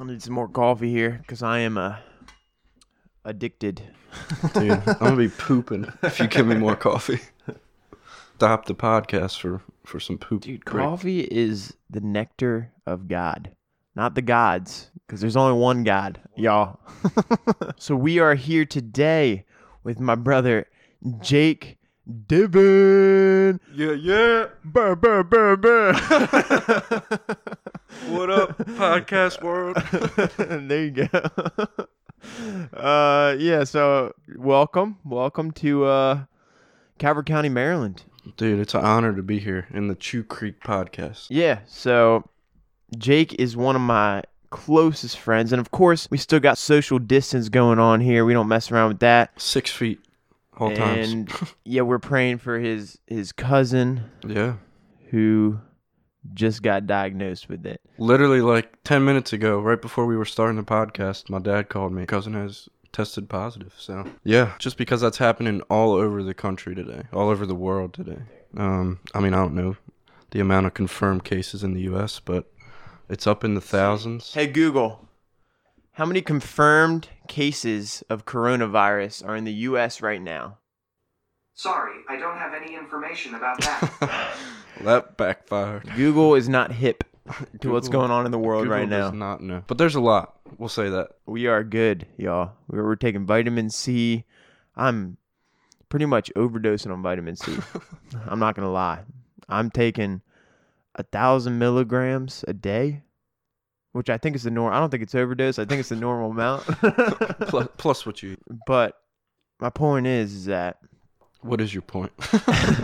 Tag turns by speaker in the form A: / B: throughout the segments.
A: I need some more coffee here because I am uh, addicted.
B: Dude, I'm gonna be pooping if you give me more coffee. Stop the podcast for for some poop.
A: Dude,
B: break.
A: coffee is the nectar of God, not the gods, because there's only one God, y'all. so we are here today with my brother Jake Diven.
B: Yeah, yeah.
A: Burr, burr, burr, burr.
B: What up, podcast world?
A: there you go. uh, yeah. So welcome, welcome to uh, Calvert County, Maryland.
B: Dude, it's an honor to be here in the Chew Creek podcast.
A: Yeah. So Jake is one of my closest friends, and of course, we still got social distance going on here. We don't mess around with that.
B: Six feet, all times.
A: and yeah, we're praying for his his cousin
B: Yeah.
A: who just got diagnosed with it.
B: Literally, like 10 minutes ago, right before we were starting the podcast, my dad called me. Cousin has tested positive. So, yeah, just because that's happening all over the country today, all over the world today. Um, I mean, I don't know the amount of confirmed cases in the U.S., but it's up in the thousands.
A: Hey Google, how many confirmed cases of coronavirus are in the U.S. right now?
C: Sorry, I don't have any information about that.
B: that backfired.
A: Google is not hip to what's going on in the world
B: Google
A: right now.
B: does not know. But there's a lot. We'll say that.
A: We are good, y'all. We're, we're taking vitamin C. I'm pretty much overdosing on vitamin C. I'm not gonna lie. I'm taking a thousand milligrams a day, which I think is the norm. I don't think it's overdose. I think it's the normal amount.
B: Plus, plus what you.
A: but my point is, is that
B: What is your point?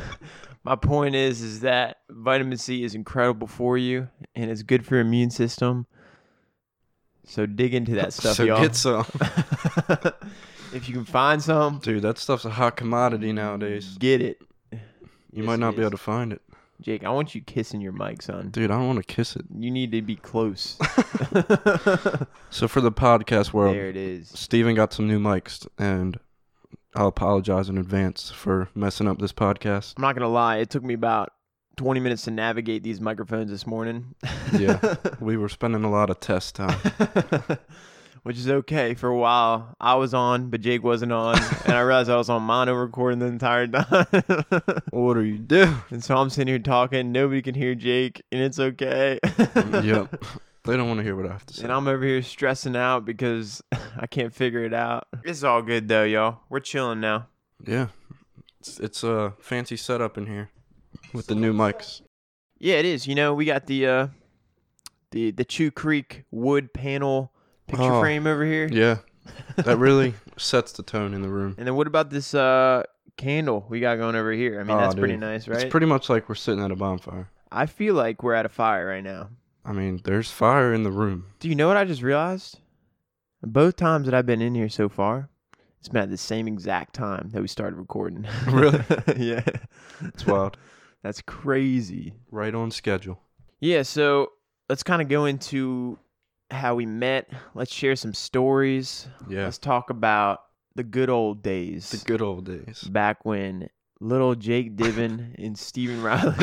A: my point is, is that vitamin C is incredible for you and it's good for your immune system. So dig into that stuff,
B: so
A: y'all.
B: get some.
A: if you can find some,
B: Dude, that stuff's a hot commodity nowadays.
A: get it.
B: You
A: Yes,
B: might not be able to find it.
A: Jake, I want you kissing your mic, son.
B: Dude, I don't want to kiss it.
A: You need to be close.
B: So for the podcast world,
A: there it is.
B: Steven got some new mics, and I'll apologize in advance for messing up this podcast.
A: I'm not gonna lie, it took me about 20 minutes to navigate these microphones this morning.
B: Yeah. We were spending a lot of test time.
A: Which is okay. For a while, I was on, but Jake wasn't on, and I realized I was on mono recording the entire time.
B: what are you doing?
A: and so I'm sitting here talking. Nobody can hear Jake, and it's okay.
B: yep. They don't want to hear what I have to say.
A: And I'm over here stressing out because I can't figure it out. It's all good though, y'all. We're chilling now.
B: yeah. It's, it's a fancy setup in here with the new mics.
A: Yeah, it is. You know, we got the uh the the Chew Creek wood panel picture
B: Oh,
A: frame over here.
B: Yeah. That really sets the tone in the room.
A: And then what about this uh candle we got going over here? I mean,
B: Aw,
A: that's pretty nice, right?
B: It's pretty much like we're sitting at a bonfire.
A: I feel like we're at a fire right now.
B: I mean, there's fire in the room.
A: Do you know what I just realized? Both times that I've been in here so far, it's been at the same exact time that we started recording.
B: Really?
A: yeah.
B: It's wild.
A: That's crazy.
B: right on schedule.
A: Yeah, so let's kind of go into how we met. Let's share some stories.
B: Yeah.
A: Let's talk about the good old days.
B: The good old days.
A: back when little Jake Diven and Stephen Riley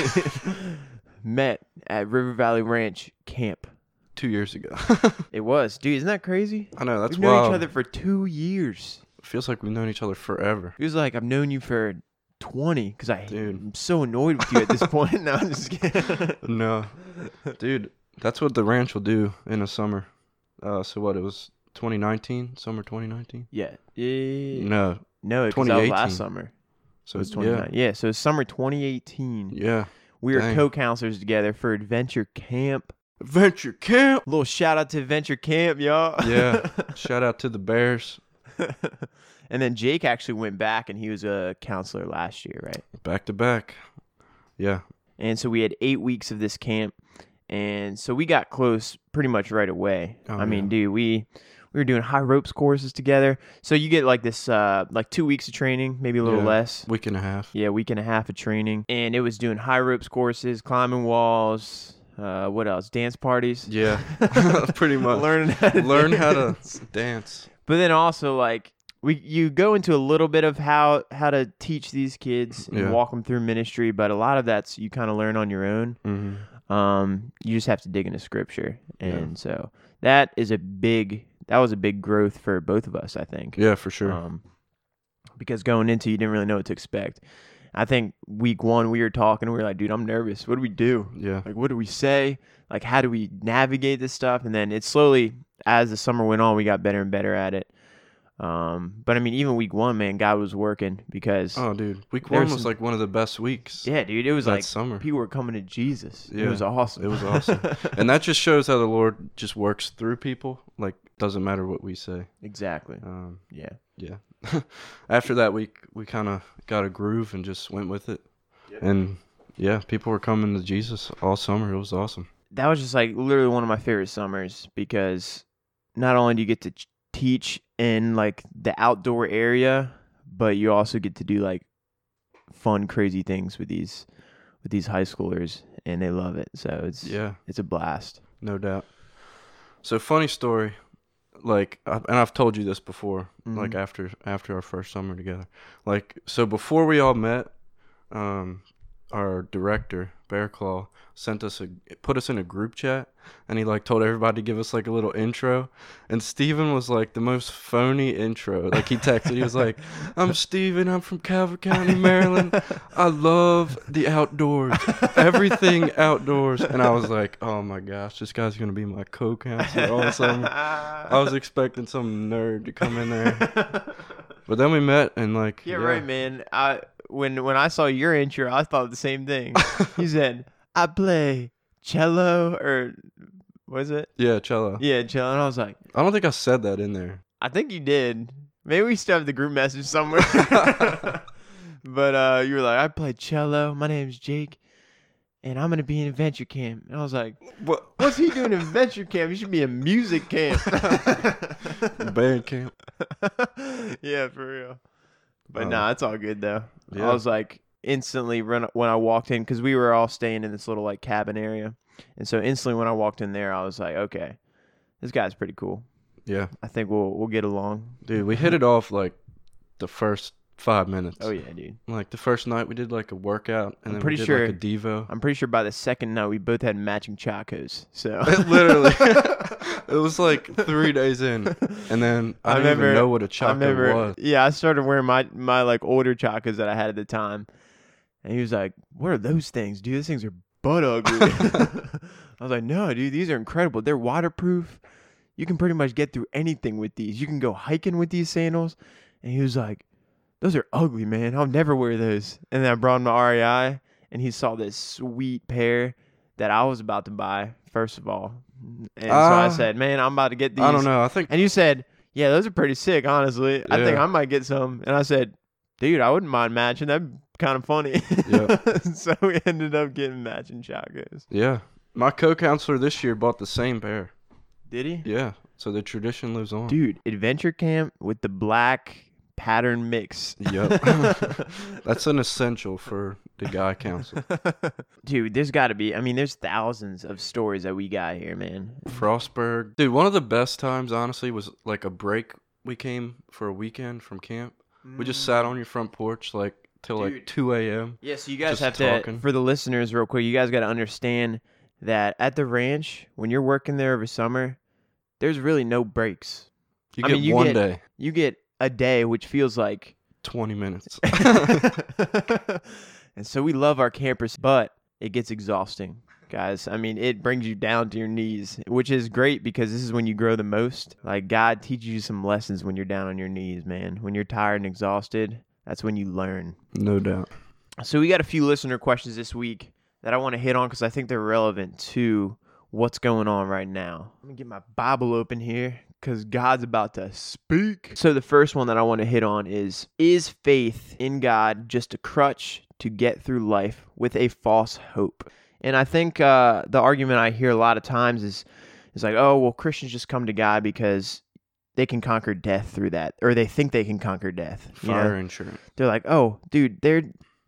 A: met at River Valley Ranch camp.
B: Two years ago.
A: It was, dude. Isn't that crazy?
B: I know, that's
A: We've known
B: wild.
A: each other for two years.
B: Feels like we've known each other forever.
A: It was like I've known you for twenty because I
B: Dude.
A: am so annoyed with you at this point. no, I'm just kidding.
B: No. Dude, that's what the ranch will do in the summer. Uh, so what, it was 2019? Summer 2019?
A: yeah, yeah.
B: No.
A: no, that was
B: 2018.
A: last summer.
B: So
A: It
B: it's
A: 29. Yeah. so it's summer 2018.
B: Yeah.
A: We were
B: dang.
A: co-counselors together for Adventure Camp.
B: Adventure camp.
A: little shout out to Adventure Camp, y'all.
B: Yeah. Shout out to the Bears.
A: and then Jake actually went back and he was a counselor last year, right?
B: Back to back. Yeah.
A: And so we had eight weeks of this camp. And so we got close pretty much right away.
B: Oh,
A: I mean,
B: yeah.
A: dude, we we were doing high ropes courses together. So you get like this uh like two weeks of training, maybe a little
B: Yeah.
A: less.
B: Week and a half.
A: Yeah, week and a half of training. And it was doing high ropes courses, climbing walls, uh what else? Dance parties.
B: Yeah. Pretty much.
A: Learning how to
B: Learn how to
A: dance.
B: dance.
A: But then also like we you go into a little bit of how how to teach these kids and
B: Yeah.
A: walk them through ministry, but a lot of that's you kind of learn on your own.
B: hmm
A: Um, you just have to dig into scripture,
B: Yeah.
A: and so that is a big. That was a big growth for both of us, I think.
B: Yeah, for sure.
A: Um, because going into you didn't really know what to expect. I think week one we were talking, we were like, dude, I'm nervous. What do we do?
B: yeah.
A: Like, what do we say? Like, how do we navigate this stuff? And then it slowly, as the summer went on, we got better and better at it. Um, but I mean, even week one, man, God was working because,
B: Oh, dude. Week one
A: was
B: was
A: some-
B: like one of the best weeks.
A: yeah, dude, it was like
B: summer.
A: people were coming to Jesus. It was awesome.
B: it was awesome. And that just shows how the Lord just works through people. Like, doesn't matter what we say.
A: exactly.
B: Um,
A: Yeah.
B: yeah. After that week, we kind of got a groove and just went with it. And yeah, people were coming to Jesus all summer. It was awesome.
A: that was just like literally one of my favorite summers because not only do you get to ch- teach in like the outdoor area, but you also get to do like fun, crazy things with these with these high schoolers, and they love it. So it's
B: Yeah,
A: it's a blast.
B: no doubt. So funny story, like, and I've told you this before. Like
A: Mhm.
B: after after our first summer together, like so before we all met, um, our director Bear Claw sent us a put us in a group chat, and he like told everybody to give us like a little intro, and Steven was like the most phony intro. Like he texted, he was like, "I'm Steven. I'm from Calvert County, Maryland. I love the outdoors, everything outdoors." And I was like, "Oh my gosh, this guy's gonna be my co-counselor all summer." I was expecting some nerd to come in there, but then we met and like
A: yeah, right, man. I when when I saw your intro, I thought the same thing. he said, "I play cello," or was it?
B: Yeah, cello.
A: Yeah, cello. And I was like.
B: I don't think I said that in there.
A: I think you did. Maybe we still have the group message somewhere. but uh, you were like, I play cello. My name's Jake, and I'm gonna be in adventure camp. And I was like,
B: What?
A: What's he doing in adventure camp? He should be in music camp.
B: Band camp.
A: yeah, for real. But
B: Uh,
A: nah, it's all good though.
B: yeah.
A: I was like instantly run when I walked in because we were all staying in this little like cabin area, and so instantly when I walked in there, I was like, okay, this guy's pretty cool.
B: Yeah,
A: I think we'll we'll get along.
B: dude, we hit it off like the first five minutes.
A: Oh yeah, dude.
B: Like the first night we did like a workout and
A: I'm
B: then
A: pretty
B: we did
A: sure-
B: like a devo.
A: I'm pretty sure by the second night we both had matching chacos. So
B: Literally, it was like three days in, and then I,
A: I
B: didn't
A: remember-
B: even know what a
A: I
B: chocolate
A: remember,
B: was.
A: yeah, I started wearing my my like older chacos that I had at the time, and he was like, "What are those things, dude? Those things are butt ugly." I was like, "No, dude, these are incredible. They're waterproof. You can pretty much get through anything with these. You can go hiking with these sandals." And he was like, "Those are ugly, man. I'll never wear those." And then I brought him to REI, and he saw this sweet pair that I was about to buy. First of all, and so I
B: Ah.
A: said, "Man, I'm about to get these."
B: I don't know. I think
A: And you said, "Yeah, those are pretty sick, honestly. I think I might get some." And I said, "Dude, I wouldn't mind matching. That'd be kind of funny."
B: Yeah.
A: so we ended up getting matching chacos.
B: yeah. My co-counselor this year bought the same pair.
A: Did he?
B: Yeah. So the tradition lives on.
A: Dude, adventure camp with the black pattern mix.
B: Yep. That's an essential for the guy council.
A: Dude, there's got to be. I mean, there's thousands of stories that we got here, man.
B: Frostburg. Dude, one of the best times, honestly, was like a break we came for a weekend from camp. We just mm. sat on your front porch like till like 2 a.m.
A: Yeah, so you guys have
B: talking.
A: to, for the listeners, real quick, you guys got to understand that at the ranch, when you're working there over summer, there's really no breaks.
B: You
A: I
B: get
A: mean, you
B: one
A: get-
B: day,
A: You get a day, which feels like.
B: 20 minutes.
A: and so we love our campers, but it gets exhausting, guys. I mean, it brings you down to your knees, which is great because this is when you grow the most. Like, God teaches you some lessons when you're down on your knees, man. When you're tired and exhausted, that's when you learn.
B: no doubt.
A: So we got a few listener questions this week that I want to hit on because I think they're relevant to what's going on right now. Let me get my Bible open here because God's about to speak. So the first one that I want to hit on is Is faith in God just a crutch to get through life with a false hope? And I think uh, the argument I hear a lot of times is, is like, oh, well, Christians just come to God because they can conquer death through that, or they think they can conquer death. you know?
B: Fire insurance.
A: they're like, oh, dude, they're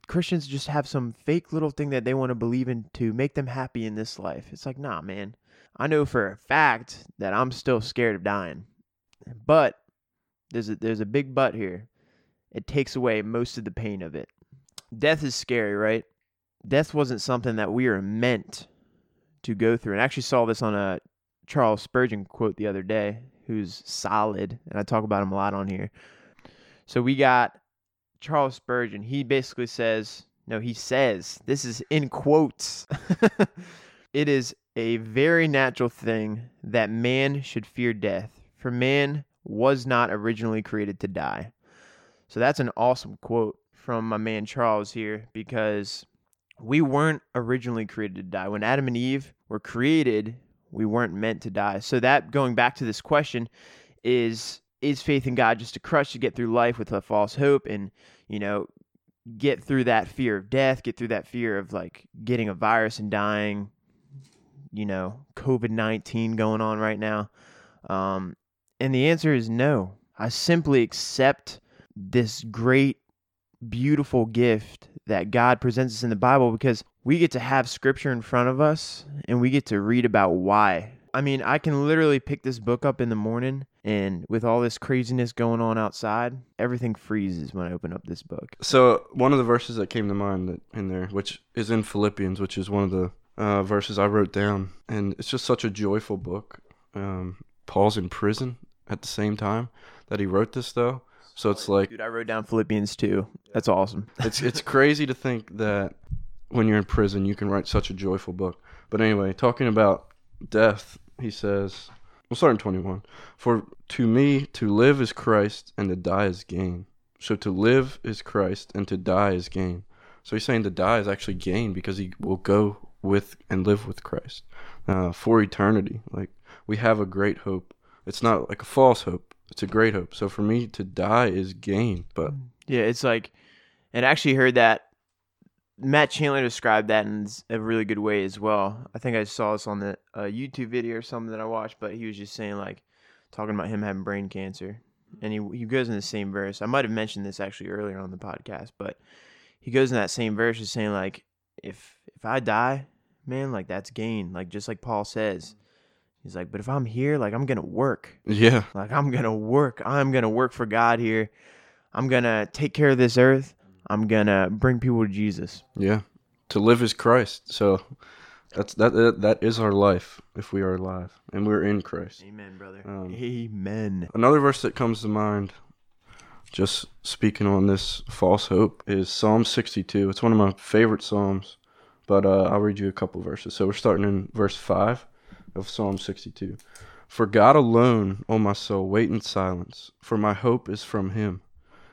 A: Christians just have some fake little thing that they want to believe in to make them happy in this life. It's like, nah, man. I know for a fact that I'm still scared of dying. But there's a there's a big but here. It takes away most of the pain of it. Death is scary, right? Death wasn't something that we are meant to go through. And I actually saw this on a Charles Spurgeon quote the other day, who's solid, and I talk about him a lot on here. So we got Charles Spurgeon. He basically says, no, he says, this is in quotes. it is a very natural thing that man should fear death, for man was not originally created to die. So that's an awesome quote from my man Charles here because we weren't originally created to die. When Adam and Eve were created, we weren't meant to die. So that going back to this question is is faith in God just a crutch to get through life with a false hope and, you know, get through that fear of death, get through that fear of like getting a virus and dying, you know, COVID 19 going on right now? Um, and the answer is no. I simply accept this great, beautiful gift that God presents us in the Bible because we get to have scripture in front of us and we get to read about why. I mean, I can literally pick this book up in the morning and with all this craziness going on outside, everything freezes when I open up this book.
B: So one of the verses that came to mind in there, which is in Philippians, which is one of the uh, verses I wrote down, and it's just such a joyful book. Um, Paul's in prison at the same time that he wrote this, though. So it's like
A: Dude, I wrote down Philippians too. That's awesome.
B: it's it's crazy to think that when you're in prison you can write such a joyful book. But anyway, talking about death, he says, we'll start in 21. For to me to live is Christ and to die is gain. So to live is Christ and to die is gain. So he's saying to die is actually gain because he will go with and live with Christ uh, for eternity. Like we have a great hope. It's not like a false hope. It's a great hope. So for me to die is gain. But
A: Yeah, it's like, and I actually heard that Matt Chandler described that in a really good way as well. I think I saw this on the uh, YouTube video or something that I watched, but he was just saying like, talking about him having brain cancer, and he he goes in the same verse. I might have mentioned this actually earlier on the podcast, but he goes in that same verse, just saying like, if if I die, man, like that's gain. Like just like Paul says, he's like, but if I'm here, like I'm gonna work.
B: yeah,
A: Like I'm gonna work. I'm gonna work for God here. I'm gonna take care of this earth. I'm gonna bring people to Jesus.
B: yeah. To live is Christ. So that's that that, that is our life if we are alive and we're in Christ.
A: Amen, brother.
B: Um,
A: Amen.
B: Another verse that comes to mind, just speaking on this false hope, is Psalm 62. It's one of my favorite Psalms, but uh, I'll read you a couple verses. So we're starting in verse 5 of Psalm 62. For God alone, O my soul, wait in silence, for my hope is from him.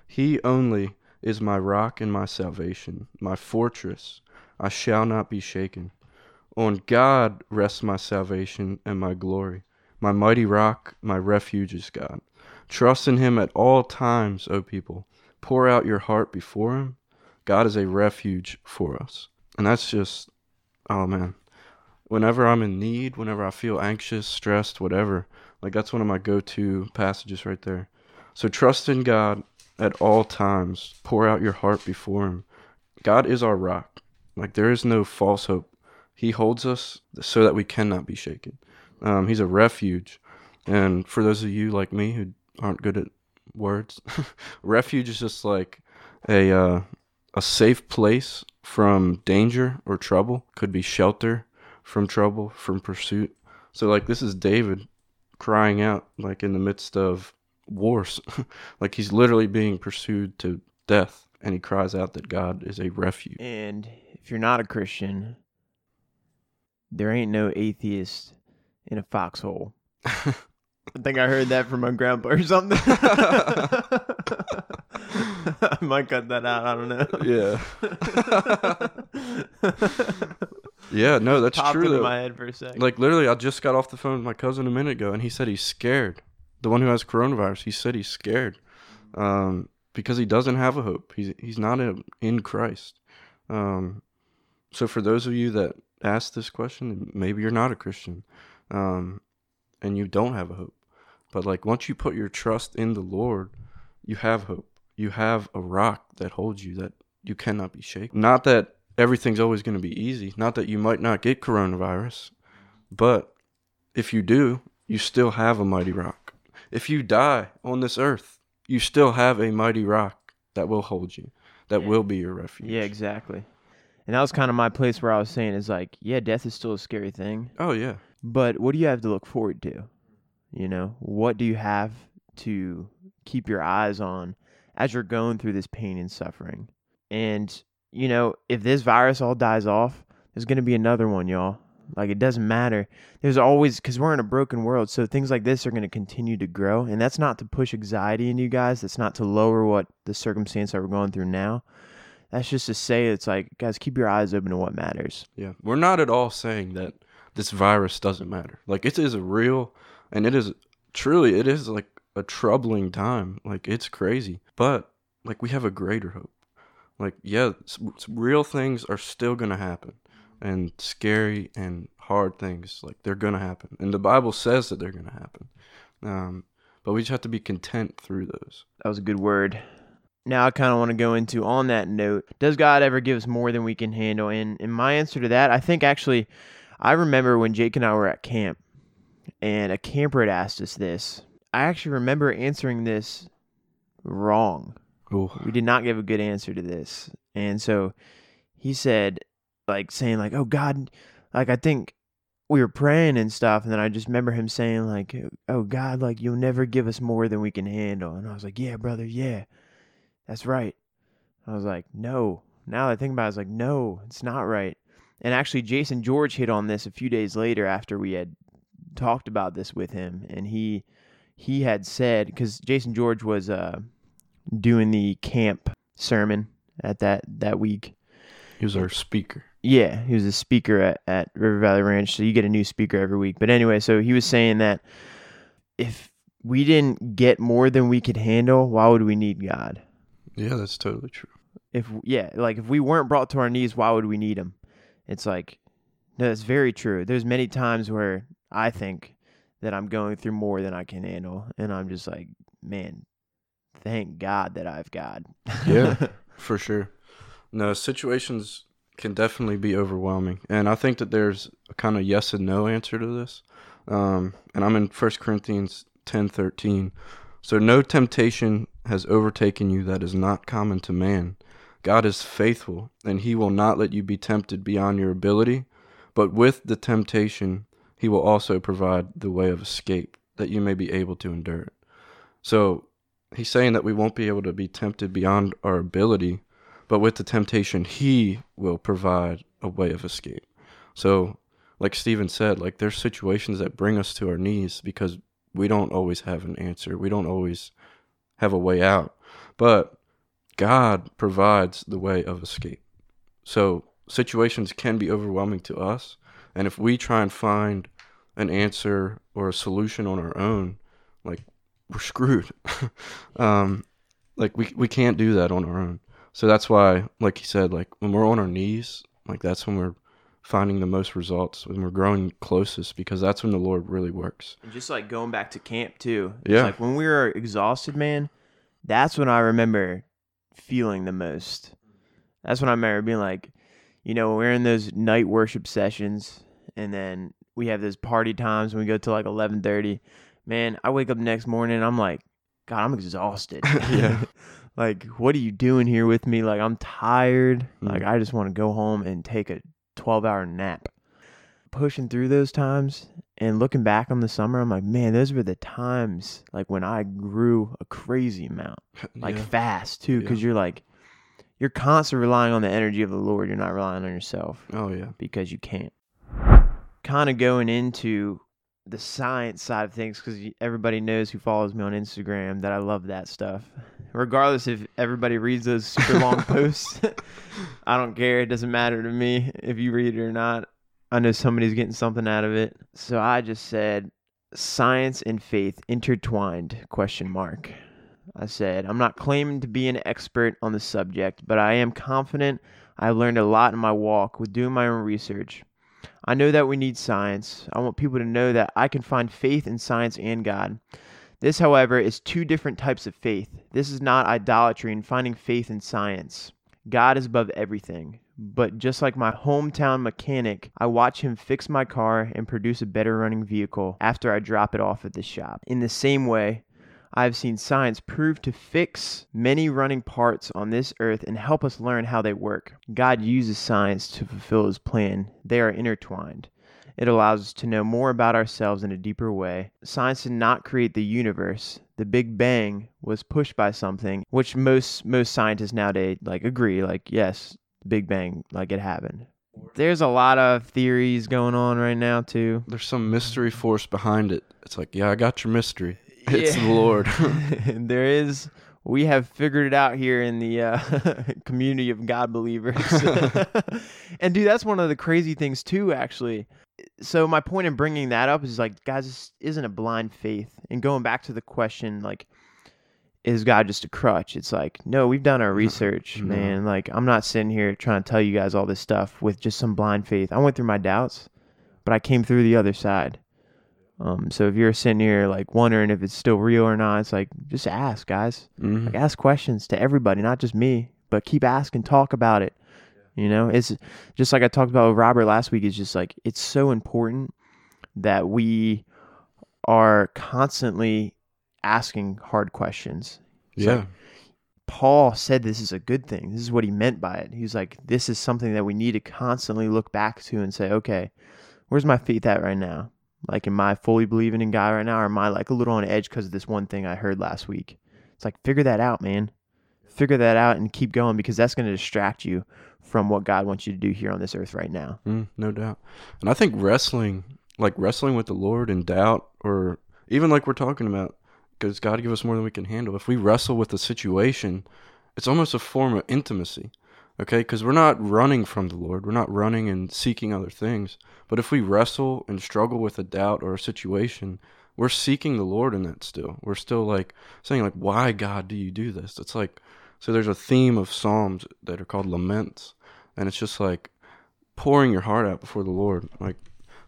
B: He only is my rock and my salvation, my fortress. I shall not be shaken. On God rests my salvation and my glory. My mighty rock, my refuge is God. Trust in him at all times, O people. Pour out your heart before him. God is a refuge for us. And that's just, oh man. Whenever I'm in need, whenever I feel anxious, stressed, whatever, like that's one of my go to passages right there. So trust in God at all times. Pour out your heart before him. God is our rock. Like there is no false hope. He holds us so that we cannot be shaken. Um, he's a refuge. And for those of you like me who aren't good at words, refuge is just like a uh, a safe place from danger or trouble. Could be shelter from trouble, from pursuit. So like this is David crying out like in the midst of wars. like he's literally being pursued to death and he cries out that God is a refuge.
A: And if you're not a Christian, there ain't no atheist in a foxhole. I think I heard that from my grandpa or something. I might cut that out. I don't know.
B: Yeah, yeah, no, that's
A: Popped
B: true though.
A: my head for a second.
B: Like literally, I just got off the phone with my cousin a minute ago, and he said he's scared. The one who has coronavirus, he said he's scared um, because he doesn't have a hope. He's he's not in, in Christ. Um, so for those of you that ask this question, maybe you're not a Christian, um, and you don't have a hope. But like once you put your trust in the Lord, you have hope. You have a rock that holds you that you cannot be shaken. Not that everything's always going to be easy. Not that you might not get coronavirus, but if you do, you still have a mighty rock. If you die on this earth, you still have a mighty rock that will hold you, that
A: Yeah.
B: will be your refuge.
A: Yeah, exactly. And that was kind of my place where I was saying is like, yeah, death is still a scary thing,
B: Oh yeah.
A: but what do you have to look forward to? You know, what do you have to keep your eyes on as you're going through this pain and suffering? And, you know, if this virus all dies off, there's going to be another one, y'all. Like, it doesn't matter. There's always, because we're in a broken world, so things like this are going to continue to grow. And that's not to push anxiety into you guys, that's not to lower what the circumstance that we're going through now. That's just to say, it's like, guys, keep your eyes open to what matters.
B: Yeah. We're not at all saying that this virus doesn't matter. Like it is real and it is truly it is like a troubling time. Like it's crazy. But like we have a greater hope. Like yeah, real things are still to happen and scary and hard things like they're to happen. And the Bible says that they're to happen. Um but we just have to be content through those.
A: That was a good word. Now I kind of want to go into on that note. Does God ever give us more than we can handle? And and my answer to that, I think actually, I remember when Jake and I were at camp, and a camper had asked us this. I actually remember answering this wrong.
B: Oh,
A: We did not give a good answer to this, and so he said, like saying like, "Oh God," like I think we were praying and stuff, and then I just remember him saying like, "Oh God, like you'll never give us more than we can handle," and I was like, "Yeah, brother, yeah, that's right." I was like, "No." Now that I think about it, I was like, "No, it's not right." And actually, Jason George hit on this a few days later after we had talked about this with him, and he he had said because Jason George was uh doing the camp sermon at that that week.
B: he was our speaker.
A: Yeah, he was a speaker at, at River Valley Ranch, so you get a new speaker every week. But anyway, so he was saying that if we didn't get more than we could handle, why would we need God?
B: Yeah, that's totally true.
A: If yeah, like if we weren't brought to our knees, why would we need him? It's like no, that's very true. There's many times where I think that I'm going through more than I can handle, and I'm just like, man, thank God that I've God.
B: Yeah. For sure. No, situations can definitely be overwhelming. And I think that there's a kind of yes and no answer to this. Um, and I'm in 1 Corinthians 10 13. So no temptation has overtaken you that is not common to man. God is faithful, and he will not let you be tempted beyond your ability. But with the temptation, he will also provide the way of escape that you may be able to endure it. So he's saying that we won't be able to be tempted beyond our ability, but with the temptation, he will provide a way of escape. So, like Stephen said, like there's situations that bring us to our knees because we don't always have an answer. We don't always have a way out. But God provides the way of escape. So, situations can be overwhelming to us, and if we try and find an answer or a solution on our own, like we're screwed. um, like we we can't do that on our own. So that's why, like you said, like when we're on our knees, like that's when we're finding the most results, when we're growing closest, because that's when the Lord really works.
A: And just like going back to camp too. It's
B: Yeah.
A: Like when we were exhausted, man, that's when I remember feeling the most. That's when I remember being like, you know, we're in those night worship sessions and then we have those party times when we go till like eleven thirty. Man, I wake up next morning and I'm like, God, I'm exhausted.
B: Yeah.
A: like, what are you doing here with me? Like I'm tired. Like
B: Mm.
A: I just want to go home and take a twelve hour nap. Pushing through those times and looking back on the summer, I'm like, man, those were the times like when I grew a crazy amount, like
B: yeah.
A: fast too, because
B: Yeah.
A: you're like, you're constantly relying on the energy of the Lord. You're not relying on yourself
B: oh yeah,
A: because you can't. Kind of going into the science side of things because everybody knows who follows me on Instagram that I love that stuff. Regardless if everybody reads those super long posts, I don't care. It doesn't matter to me if you read it or not. I know somebody's getting something out of it. So I just said science and faith intertwined question mark. I said, I'm not claiming to be an expert on the subject, but I am confident I learned a lot in my walk with doing my own research. I know that we need science. I want people to know that I can find faith in science and God. This, however, is two different types of faith. This is not idolatry and finding faith in science. God is above everything. But just like my hometown mechanic, I watch him fix my car and produce a better running vehicle after I drop it off at the shop. In the same way, I've seen science prove to fix many running parts on this earth and help us learn how they work. God uses science to fulfill his plan, they are intertwined. It allows us to know more about ourselves in a deeper way. Science did not create the universe. The Big Bang was pushed by something, which most most scientists nowadays like agree. Like, yes, Big Bang, like it happened. There's a lot of theories going on right now too.
B: There's some mystery force behind it. It's like, yeah, I got your mystery. It's
A: Yeah.
B: the Lord.
A: there is. We have figured it out here in the uh, community of God believers. and dude, that's one of the crazy things too. Actually, so my point in bringing that up is like, guys, this isn't a blind faith. And going back to the question, like, is God just a crutch? It's like, no, we've done our research, man. Like, I'm not sitting here trying to tell you guys all this stuff with just some blind faith. I went through my doubts, but I came through the other side. Um, so if you're sitting here like wondering if it's still real or not, it's like just ask, guys.
B: Mhm.
A: Like ask questions to everybody, not just me, but keep asking, talk about it. You know, it's just like I talked about with Robert last week. It's just like it's so important that we are constantly asking hard questions. It's
B: Yeah.
A: like, Paul said this is a good thing. This is what he meant by it. He's like, this is something that we need to constantly look back to and say, okay, where's my faith at right now? Like, am I fully believing in God right now, or am I like a little on edge because of this one thing I heard last week? It's like, figure that out, man. Figure that out and keep going because that's going to distract you from what God wants you to do here on this earth right now.
B: Mm, no doubt. And I think wrestling, like wrestling with the Lord in doubt, or even like we're talking about, because God give us more than we can handle. If we wrestle with the situation, it's almost a form of intimacy. Okay, because we're not running from the Lord. We're not running and seeking other things. But if we wrestle and struggle with a doubt or a situation, we're seeking the Lord in that still. We're still like saying, like, why God do you do this? It's like so there's a theme of Psalms that are called laments. And it's just like pouring your heart out before the Lord. Like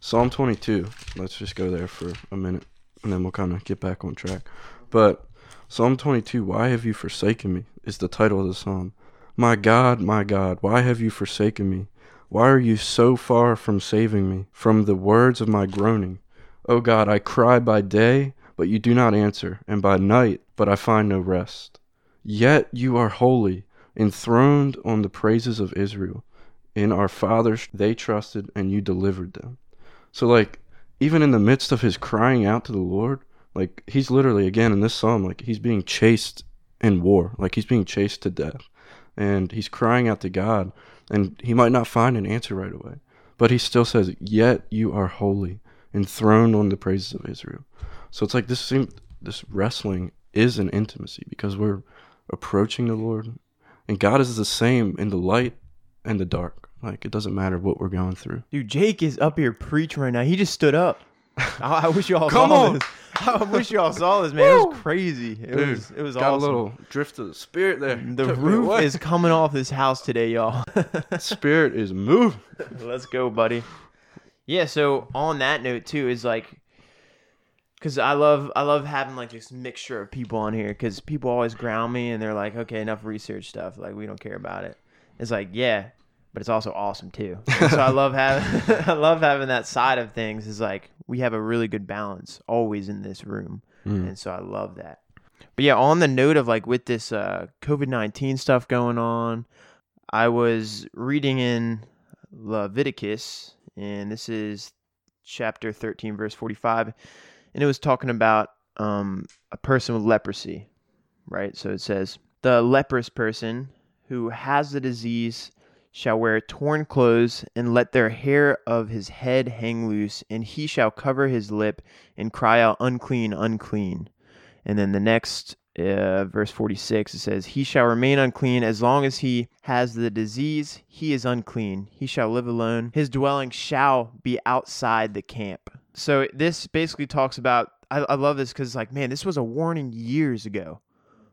B: Psalm 22. Let's just go there for a minute and then we'll kind of get back on track. But Psalm 22, Why have you forsaken me? is the title of the psalm. My God, my God, why have you forsaken me? Why are you so far from saving me from the words of my groaning? O God, I cry by day, but you do not answer, and by night, but I find no rest. Yet you are holy, enthroned on the praises of Israel. In our fathers they trusted, and you delivered them. So, like, even in the midst of his crying out to the Lord, like, he's literally, again, in this psalm, like, he's being chased in war. Like, he's being chased to death. And he's crying out to God, and he might not find an answer right away. But he still says, Yet you are holy, enthroned on the praises of Israel. So it's like this this wrestling is an intimacy because we're approaching the Lord, and God is the same in the light and the dark. Like it doesn't matter what we're going through.
A: Dude, Jake is up here preaching right now. He just stood up. I, I wish y'all
B: Come
A: saw
B: on.
A: this. I wish y'all saw this, man. It was crazy. It
B: Dude,
A: was it was
B: got
A: awesome.
B: a little drift of the spirit there.
A: the
B: Took
A: roof is coming off this house today, y'all.
B: spirit is moving.
A: Let's go, buddy. Yeah, so on that note too is like cuz I love I love having like this mixture of people on here cuz people always ground me and they're like, "Okay, enough research stuff. Like we don't care about it." It's like, "Yeah, but it's also awesome too." And so I love having I love having that side of things is like we have a really good balance always in this room.
B: Mm.
A: And so I love that. But yeah, on the note of like with this uh, COVID 19 stuff going on, I was reading in Leviticus, and this is chapter 13, verse 45, and it was talking about um, a person with leprosy, right? So it says, The leprous person who has the disease shall wear torn clothes and let their hair of his head hang loose, and he shall cover his lip and cry out, Unclean, unclean. And then the next uh, verse 46 it says, He shall remain unclean as long as he has the disease, he is unclean. He shall live alone. His dwelling shall be outside the camp. So this basically talks about, I, I love this because, it's like, man, this was a warning years ago,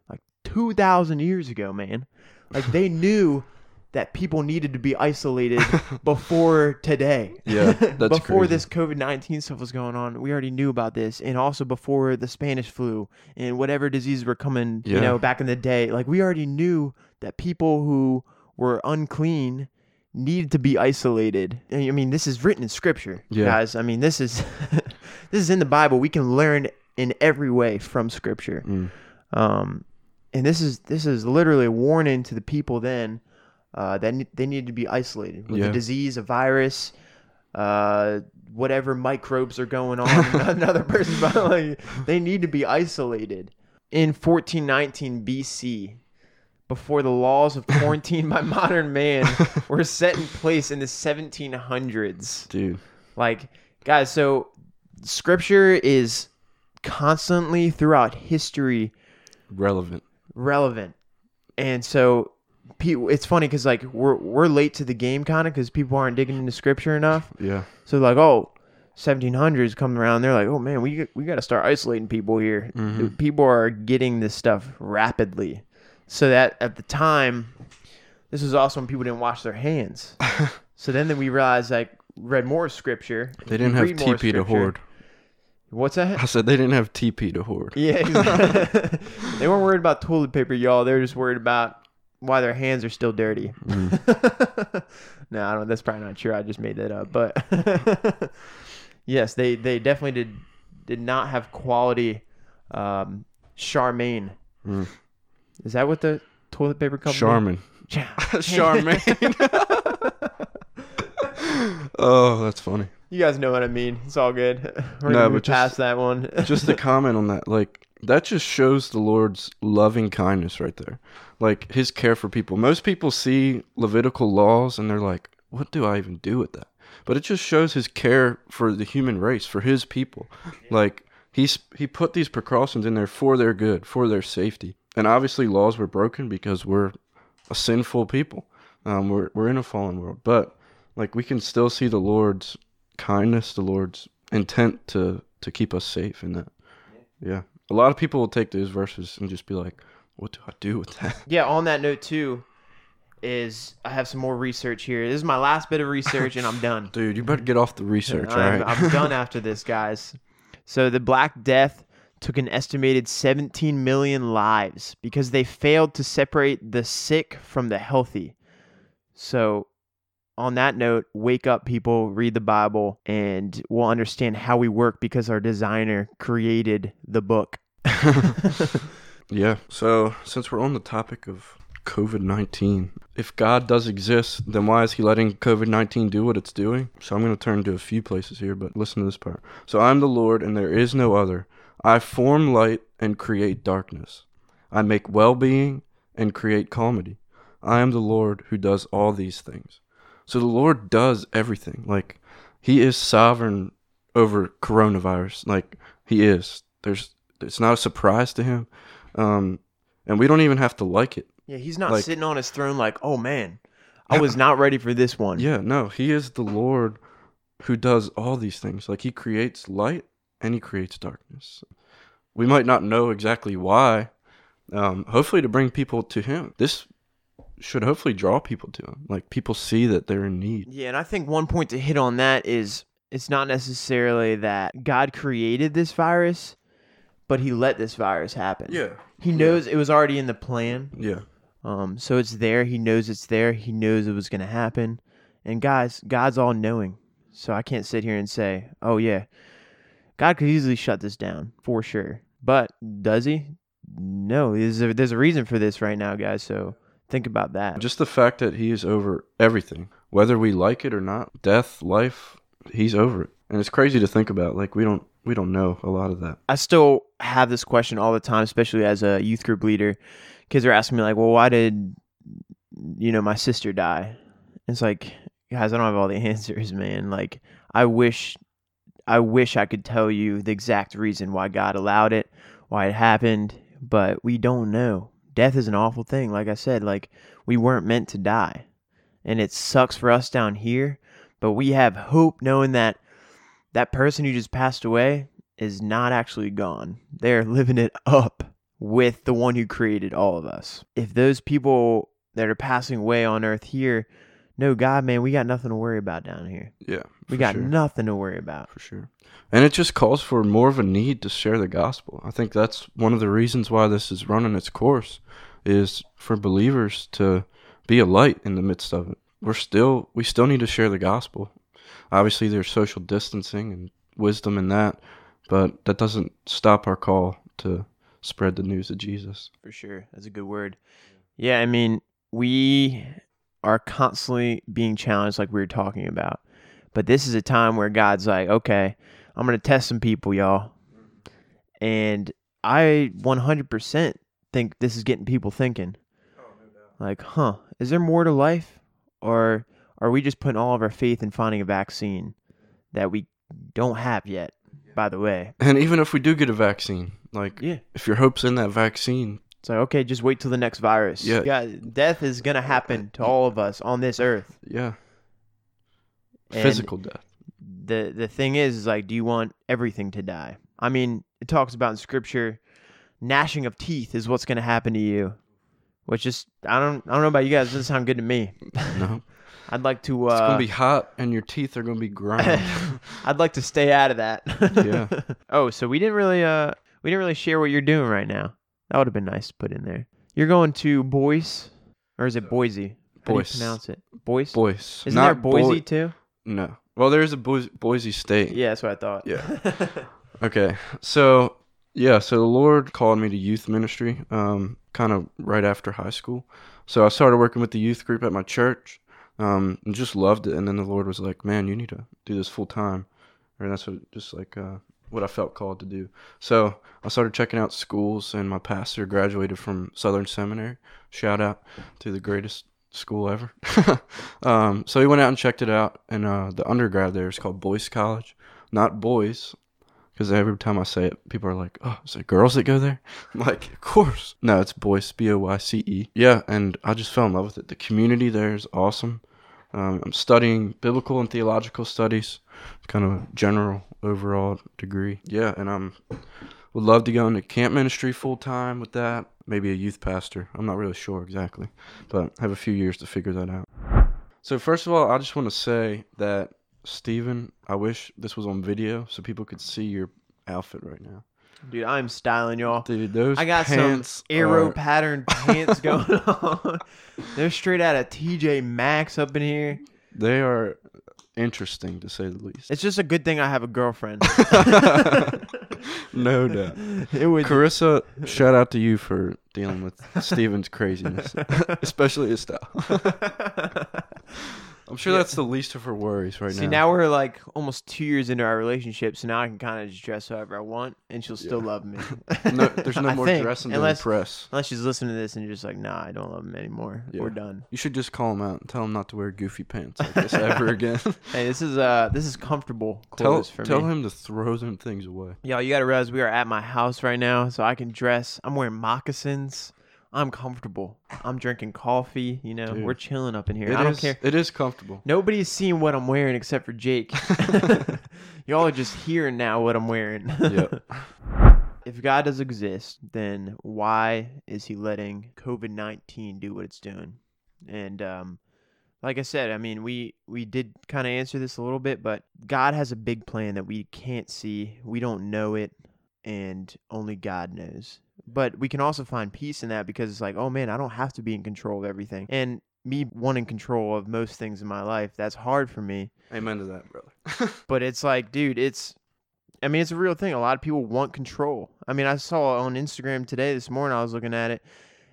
A: like 2,000 years ago, man. Like, they knew that people needed to be isolated before today.
B: Yeah, that's
A: before
B: crazy.
A: this COVID 19 stuff was going on, we already knew about this. And also before the Spanish flu and whatever diseases were coming,
B: yeah.
A: you know, back in the day. Like, we already knew that people who were unclean needed to be isolated. I mean, this is written in scripture,
B: Yeah.
A: guys. I mean, this is this is in the Bible. We can learn in every way from Scripture.
B: Mm.
A: Um, and this is this is literally a warning to the people then uh, ne- they need to be isolated with
B: Yeah.
A: a disease, a virus, uh, whatever microbes are going on another person's body. They need to be isolated. In 1419 BC, before the laws of quarantine by modern man were set in place in the 1700s.
B: Dude.
A: Like, guys, so scripture is constantly throughout history
B: Relevant.
A: relevant. And so it's funny cuz like we're we're late to the game kind of cuz people aren't digging into scripture enough.
B: Yeah.
A: So like, oh, 1700s come around, they're like, "Oh man, we we got to start isolating people here.
B: Mhm.
A: People are getting this stuff rapidly." So that at the time this was also when people didn't wash their hands. so then then we realized like read more scripture.
B: They didn't have TP to hoard.
A: What's that?
B: I said they didn't have TP to hoard.
A: Yeah, exactly. they weren't worried about toilet paper, y'all. They were just worried about why their hands are still dirty.
B: Mm.
A: no, I don't. That's probably not true. I just made that up. But yes, they they definitely did did not have quality um, Charmaine.
B: Mm.
A: Is that what the toilet paper company?
B: Charmin.
A: Charmaine.
B: oh, that's funny.
A: you guys know what I mean. It's all good. We're
B: No,
A: gonna move
B: but just-
A: past that one.
B: just a comment on that, like that just shows the Lord's loving kindness right there. Like his care for people. Most people see Levitical laws and they're like, what do I even do with that? But it just shows his care for the human race, for his people. Like he's he put these precautions in there for their good, for their safety. And obviously laws were broken because we're a sinful people. Um, we're we're in a fallen world. But like we can still see the Lord's kindness, the Lord's intent to to keep us safe in that. Yeah. A lot of people will take those verses and just be like, what do I do with that?
A: Yeah, on that note too, is I have some more research here. This is my last bit of research, and I'm done.
B: Dude, you better get off the research, all
A: I'm,
B: right?
A: I'm done after this, guys. So the Black Death took an estimated 17 million lives because they failed to separate the sick from the healthy. So, on that note, wake up, people, read the Bible, and we'll understand how we work because our designer created the book.
B: yeah. So, since we're on the topic of COVID 19, if God does exist, then why is he letting COVID 19 do what it's doing? So, I'm going to turn to a few places here, but listen to this part. So, I'm the Lord, and there is no other. I form light and create darkness. I make well being and create comedy. I am the Lord who does all these things. So, the Lord does everything. Like, he is sovereign over coronavirus. Like, he is. There's, it's not a surprise to him. Um, and we don't even have to like it.
A: Yeah, he's not
B: Like-
A: sitting on his throne like, oh man, I was not ready for this one.
B: Yeah, no, he is the Lord who does all these things. Like he creates light and he creates darkness. We might not know exactly why. Um, hopefully to bring people to him. This should hopefully draw people to him. Like people see that they're in need.
A: Yeah, and I think one point to hit on that is it's not necessarily that God created this virus, but he let this virus happen.
B: Yeah.
A: He knows it was already in the plan.
B: Yeah.
A: Um, so it's there. He knows it's there. He knows it was going to happen. And guys, God's all knowing. So I can't sit here and say, oh, yeah, God could easily shut this down for sure. But does he? No, there's a, there's a reason for this right now, guys. So think about that.
B: Just the fact that he is over everything, whether we like it or not, death, life, he's over it. And it's crazy to think about. Like we don't we don't know a lot of that.
A: I still have this question all the time, especially as a youth group leader. Kids are asking me like, "Well, why did you know my sister die?" It's like, guys, I don't have all the answers, man. Like, I wish, I wish I could tell you the exact reason why God allowed it, why it happened, but we don't know. Death is an awful thing. Like I said, like we weren't meant to die, and it sucks for us down here. But we have hope, knowing that that person who just passed away is not actually gone. They're living it up with the one who created all of us. If those people that are passing away on earth here know God, man, we got nothing to worry about down here.
B: Yeah.
A: We got
B: sure.
A: nothing to worry about.
B: for sure. And it just calls for more of a need to share the gospel. I think that's one of the reasons why this is running its course is for believers to be a light in the midst of it. We're still we still need to share the gospel. Obviously there's social distancing and wisdom in that, but that doesn't stop our call to spread the news of Jesus.
A: For sure. That's a good word. Yeah, I mean, we are constantly being challenged like we were talking about. But this is a time where God's like, okay, I'm going to test some people, y'all. And I 100% think this is getting people thinking. Like, huh, is there more to life? Or are we just putting all of our faith in finding a vaccine that we don't have yet, by the way?
B: And even if we do get a vaccine, like
A: Yeah.
B: if your hope's in that vaccine,
A: It's like, okay, just wait till the next virus.
B: Yeah.
A: God, death is going to happen to all of us on this earth.
B: yeah,
A: And
B: physical death.
A: The the thing is, is like, do you want everything to die? I mean, it talks about in scripture, gnashing of teeth is what's going to happen to you. Which is, I don't, I don't know about you guys. Doesn't sound good to me.
B: No,
A: I'd like to. Uh,
B: it's gonna be hot, and your teeth are gonna be ground.
A: I'd like to stay out of that.
B: Yeah.
A: oh, so we didn't really, uh, we didn't really share what you're doing right now. That would have been nice to put in there. You're going to Boise, or is it Boise? How
B: Boise.
A: do you pronounce it? Boise.
B: Boise,
A: Isn't
B: not
A: there Boise
B: Boi-
A: too?
B: no. Well, there's a Boise, Boise State.
A: Yeah, that's what I thought.
B: Yeah. Okay. So, yeah, so the Lord called me to youth ministry um kind of right after high school. So I started working with the youth group at my church. Um and just loved it and then the Lord was like, "Man, you need to do this full time." And that's what just like uh what I felt called to do. So, I started checking out schools and my pastor graduated from Southern Seminary. Shout out to the greatest school ever. um so he went out and checked it out and uh the undergrad there is called Boyce College. Not boys, because every time I say it, people are like, "Oh, is it girls that go there?" I'm like, "Of course." No, it's Boyce, B O Y C E. Yeah, and I just fell in love with it. The community there is awesome. Um, I'm studying biblical and theological studies, kind of a general overall degree. Yeah, and I'm would love to go into camp ministry full time with that. Maybe a youth pastor. I'm not really sure exactly, but I have a few years to figure that out. So first of all, I just want to say that Stephen, I wish this was on video so people could see your outfit right now.
A: Dude, I'm styling y'all.
B: Dude, those
A: I got some arrow
B: are-
A: pattern pants going on. They're straight out of TJ Maxx up in here.
B: they are interesting to say the least.
A: It's just a good thing I have a girlfriend.
B: no doubt.
A: it would
B: Carissa, shout out to you for dealing with Steven's craziness, especially his style. I'm sure that's the least of her worries right now.
A: See,
B: now.
A: now we're like almost two years into our relationship, so now I can kind of just dress however I want, and she'll still
B: Yeah.
A: love me.
B: no, there's no
A: I
B: more
A: think,
B: dressing to
A: unless,
B: impress.
A: unless she's listening to this and you're just like, nah, I don't love him anymore.
B: Yeah.
A: We're done.
B: You should just call him out and tell him not to wear goofy pants like this ever again.
A: Hey, this is uh, this is comfortable
B: tell
A: clothes for me.
B: tell
A: me.
B: him to throw them things away.
A: Yo, you gotta realize we are at my house right now, so I can dress. I'm wearing moccasins. I'm comfortable. I'm drinking coffee. You know,
B: Dude.
A: we're chilling up in here.
B: It
A: I don't
B: is-
A: care.
B: It is comfortable.
A: Nobody's seeing what I'm wearing except for Jake. Y'all are just hearing now what I'm wearing.
B: Yep.
A: if God does exist, then why is he letting COVID 19 do what it's doing? And, um, like I said, I mean, we, we did kind of answer this a little bit, but God has a big plan that we can't see. We don't know it, and only God knows. But we can also find peace in that because it's like, oh man, I don't have to be in control of everything. And me wanting control of most things in my life, that's hard for me.
B: Amen to that, brother.
A: But it's like, dude, it's I mean, it's a real thing. A lot of people want control. I mean, I saw on Instagram today this morning I was looking at it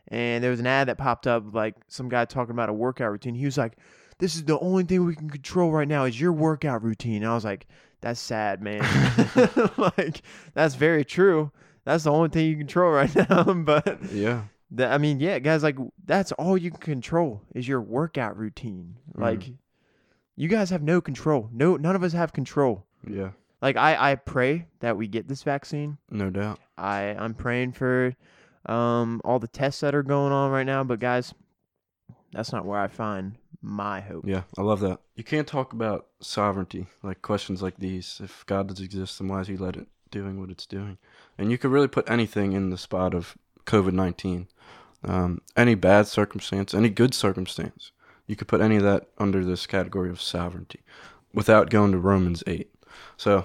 A: and there was an ad that popped up like some guy talking about a workout routine. He was like, "This is the only thing we can control right now is your workout routine." And I was like, "That's sad, man." like that's very true. That's the only thing you control right now, but
B: yeah.
A: I mean, yeah, guys, like that's all you can control is your workout routine.
B: Mhm.
A: Like you guys have no control. No none of us have control.
B: Yeah.
A: Like I I pray that we get this vaccine.
B: No doubt.
A: I I'm praying for um all the tests that are going on right now, but guys, that's not where I find my hope.
B: Yeah, I love that. You can't talk about sovereignty, like questions like these. If God does exist, then why is He let it doing what it's doing? And you could really put anything in the spot of COVID nineteen. Um, any bad circumstance, any good circumstance, you could put any of that under this category of sovereignty, without going to Romans eight. So,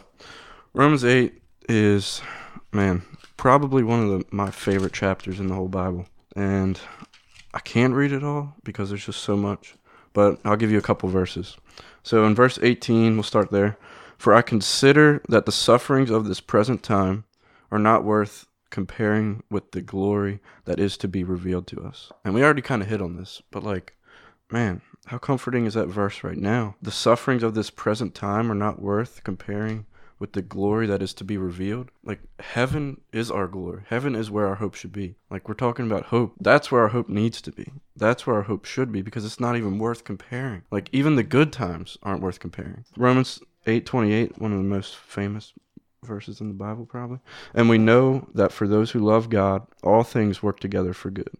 B: Romans eight is, man, probably one of the, my favorite chapters in the whole Bible, and I can't read it all because there's just so much but I'll give you a couple verses. So in verse 18, we'll start there. For I consider that the sufferings of this present time are not worth comparing with the glory that is to be revealed to us. And we already kind of hit on this, but like, man, how comforting is that verse right now? The sufferings of this present time are not worth comparing with the glory that is to be revealed. Like heaven is our glory. Heaven is where our hope should be. Like we're talking about hope. That's where our hope needs to be. That's where our hope should be because it's not even worth comparing. Like even the good times aren't worth comparing. Romans 8:28, one of the most famous verses in the Bible probably. And we know that for those who love God, all things work together for good.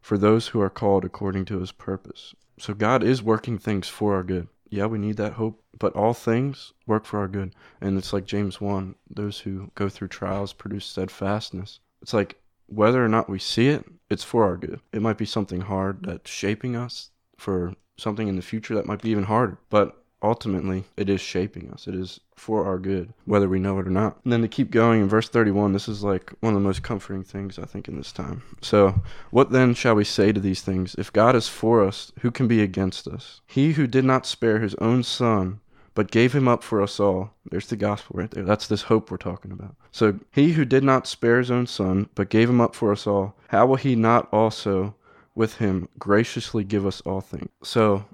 B: For those who are called according to his purpose. So God is working things for our good yeah, we need that hope, but all things work for our good. And it's like James 1 those who go through trials produce steadfastness. It's like whether or not we see it, it's for our good. It might be something hard that's shaping us for something in the future that might be even harder. But ultimately it is shaping us. It is for our good, whether we know it or not. And then to keep going in verse 31, this is like one of the most comforting things I think in this time. So, what then shall we say to these things? If God is for us, who can be against us? He who did not spare his own son, but gave him up for us all. There's the gospel right there. That's this hope we're talking about. So, he who did not spare his own son, but gave him up for us all, how will he not also with him graciously give us all things? So,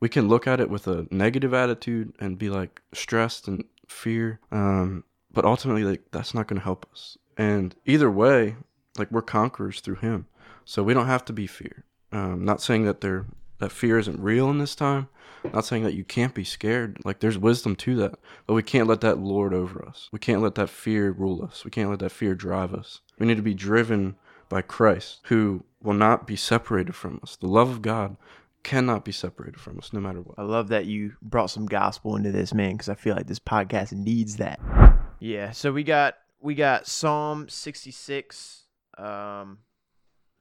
B: we can look at it with a negative attitude and be like stressed and fear um, but ultimately like that's not going to help us. And either way like we're conquerors through him so we don't have to be fear um, not saying that there that fear isn't real in this time not saying that you can't be scared like there's wisdom to that but we can't let that lord over us. We can't let that fear rule us. We can't let that fear drive us. We need to be driven by christ who will not be separated from us. The love of god cannot be separated from us no matter what.
A: I love that you brought some gospel into this, man, because I feel like this podcast needs that. Yeah, so we got we got Psalm 66 um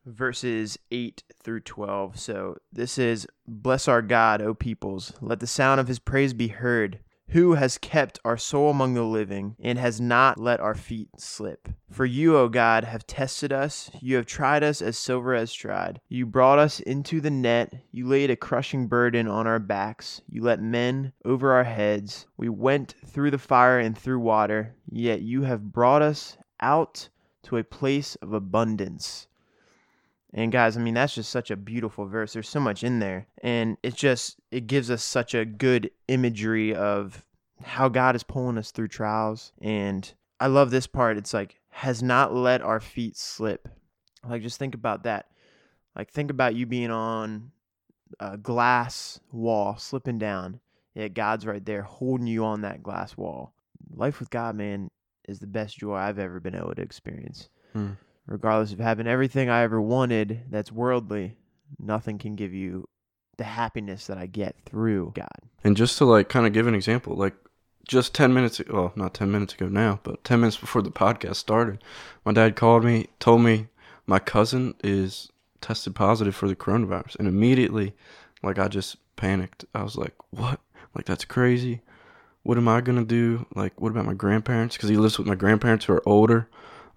A: verses 8 through 12. So this is bless our God, O peoples, let the sound of his praise be heard who has kept our soul among the living and has not let our feet slip. For you, O God, have tested us. You have tried us as silver has tried. You brought us into the net. You laid a crushing burden on our backs. You let men over our heads. We went through the fire and through water, yet you have brought us out to a place of abundance. And guys, I mean that's just such a beautiful verse. There's so much in there. And it just it gives us such a good imagery of how God is pulling us through trials. And I love this part. It's like has not let our feet slip. Like just think about that. Like think about you being on a glass wall slipping down. Yet God's right there holding you on that glass wall. Life with God, man, is the best joy I've ever been able to experience.
B: Hmm
A: regardless of having everything I ever wanted that's worldly, nothing can give you the happiness that I get through God.
B: And just to like kind of give an example, like just 10 minutes well, not 10 minutes ago now, but 10 minutes before the podcast started, my dad called me, told me my cousin is tested positive for the coronavirus and immediately like I just panicked. I was like, "What? Like that's crazy. What am I going to do? Like what about my grandparents cuz he lives with my grandparents who are older."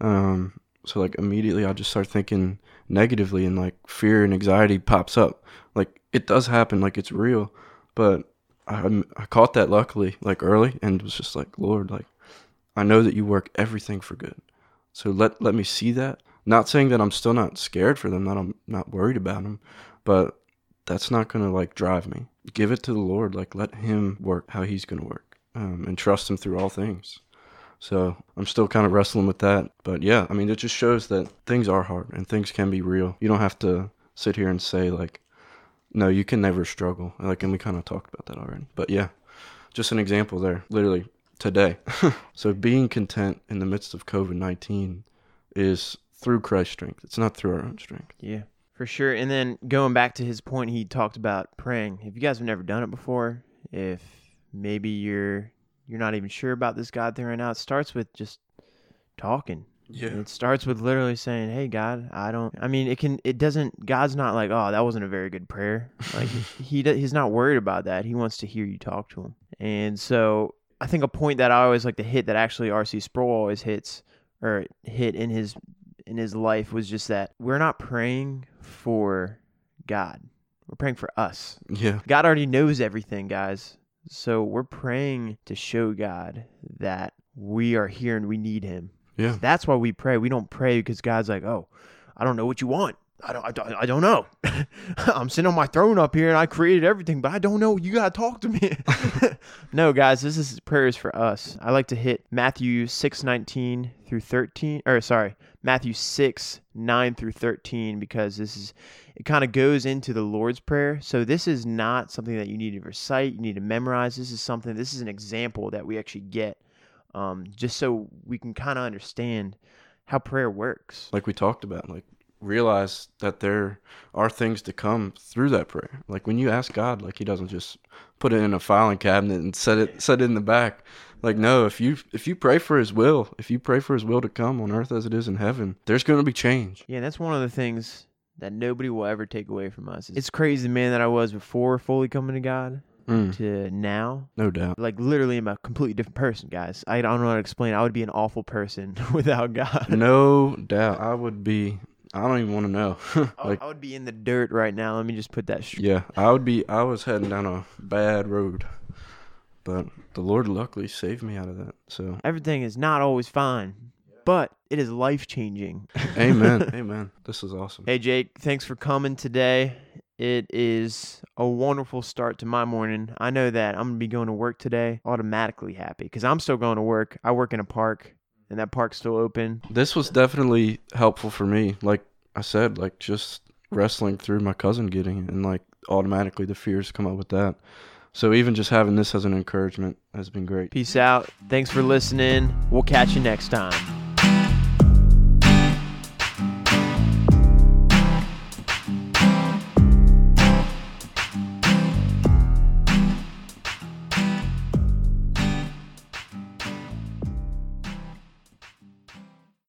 B: Um so like immediately I just start thinking negatively and like fear and anxiety pops up. Like it does happen, like it's real, but I I caught that luckily like early and was just like Lord, like I know that you work everything for good. So let let me see that. Not saying that I'm still not scared for them, that I'm not worried about them, but that's not gonna like drive me. Give it to the Lord. Like let Him work how He's gonna work, um, and trust Him through all things. So I'm still kind of wrestling with that. But yeah, I mean, it just shows that things are hard and things can be real. You don't have to sit here and say, like, no, you can never struggle. Like, and we kind of talked about that already. But yeah, just an example there, literally today. so being content in the midst of COVID 19 is through Christ's strength, it's not through our own strength.
A: Yeah. For sure. And then going back to his point, he talked about praying. If you guys have never done it before, if maybe you're you're not even sure about this God thing right now, it starts with just talking.
B: Yeah.
A: It starts with literally saying, "Hey God, I don't I mean, it can it doesn't God's not like, "Oh, that wasn't a very good prayer." Like he he's not worried about that. He wants to hear you talk to him. And so, I think a point that I always like to hit that actually RC Sproul always hits or hit in his in his life was just that we're not praying for God. We're praying for us.
B: Yeah.
A: God already knows everything, guys. So we're praying to show God that we are here and we need Him.
B: Yeah.
A: That's why we pray. We don't pray because God's like, oh, I don't know what you want. I don't, I don't, I don't know. I'm sitting on my throne up here and I created everything, but I don't know. You got to talk to me. no, guys, this is prayers for us. I like to hit Matthew 6, 19 through 13, or sorry, Matthew 6, 9 through 13, because this is, it kind of goes into the Lord's Prayer. So this is not something that you need to recite, you need to memorize. This is something, this is an example that we actually get um, just so we can kind of understand how prayer works.
B: Like we talked about, like realize that there are things to come through that prayer. Like when you ask God, like He doesn't just put it in a filing cabinet and set it set it in the back. Like no, if you if you pray for His will, if you pray for His will to come on earth as it is in heaven, there's going to be change.
A: Yeah, that's one of the things that nobody will ever take away from us. It's crazy, the man that I was before fully coming to God
B: Mm,
A: to now.
B: no doubt.
A: Like literally, I'm a completely different person, guys. I don't know how to explain. I would be an awful person without God.
B: No doubt. I would be. I don't even want to know.
A: I-
B: like
A: I would be in the dirt right now. Let me just put that straight.
B: yeah, I would be. I was heading down a bad road, but the Lord luckily saved me out of that. So
A: Everything is not always fine, but it is life changing.
B: amen, amen. This is awesome.
A: Hey, Jake, thanks for coming today. It is a wonderful start to my morning. I know that I'm going to be going to work today automatically happy because I'm still going to work. I work in a park, and that park's still open.
B: This was definitely helpful for me. Like I said, like just wrestling through my cousin getting it, and like automatically the fears come up with that. So even just having this as an encouragement has been great.
A: Peace out. Thanks for listening. We'll catch you next time.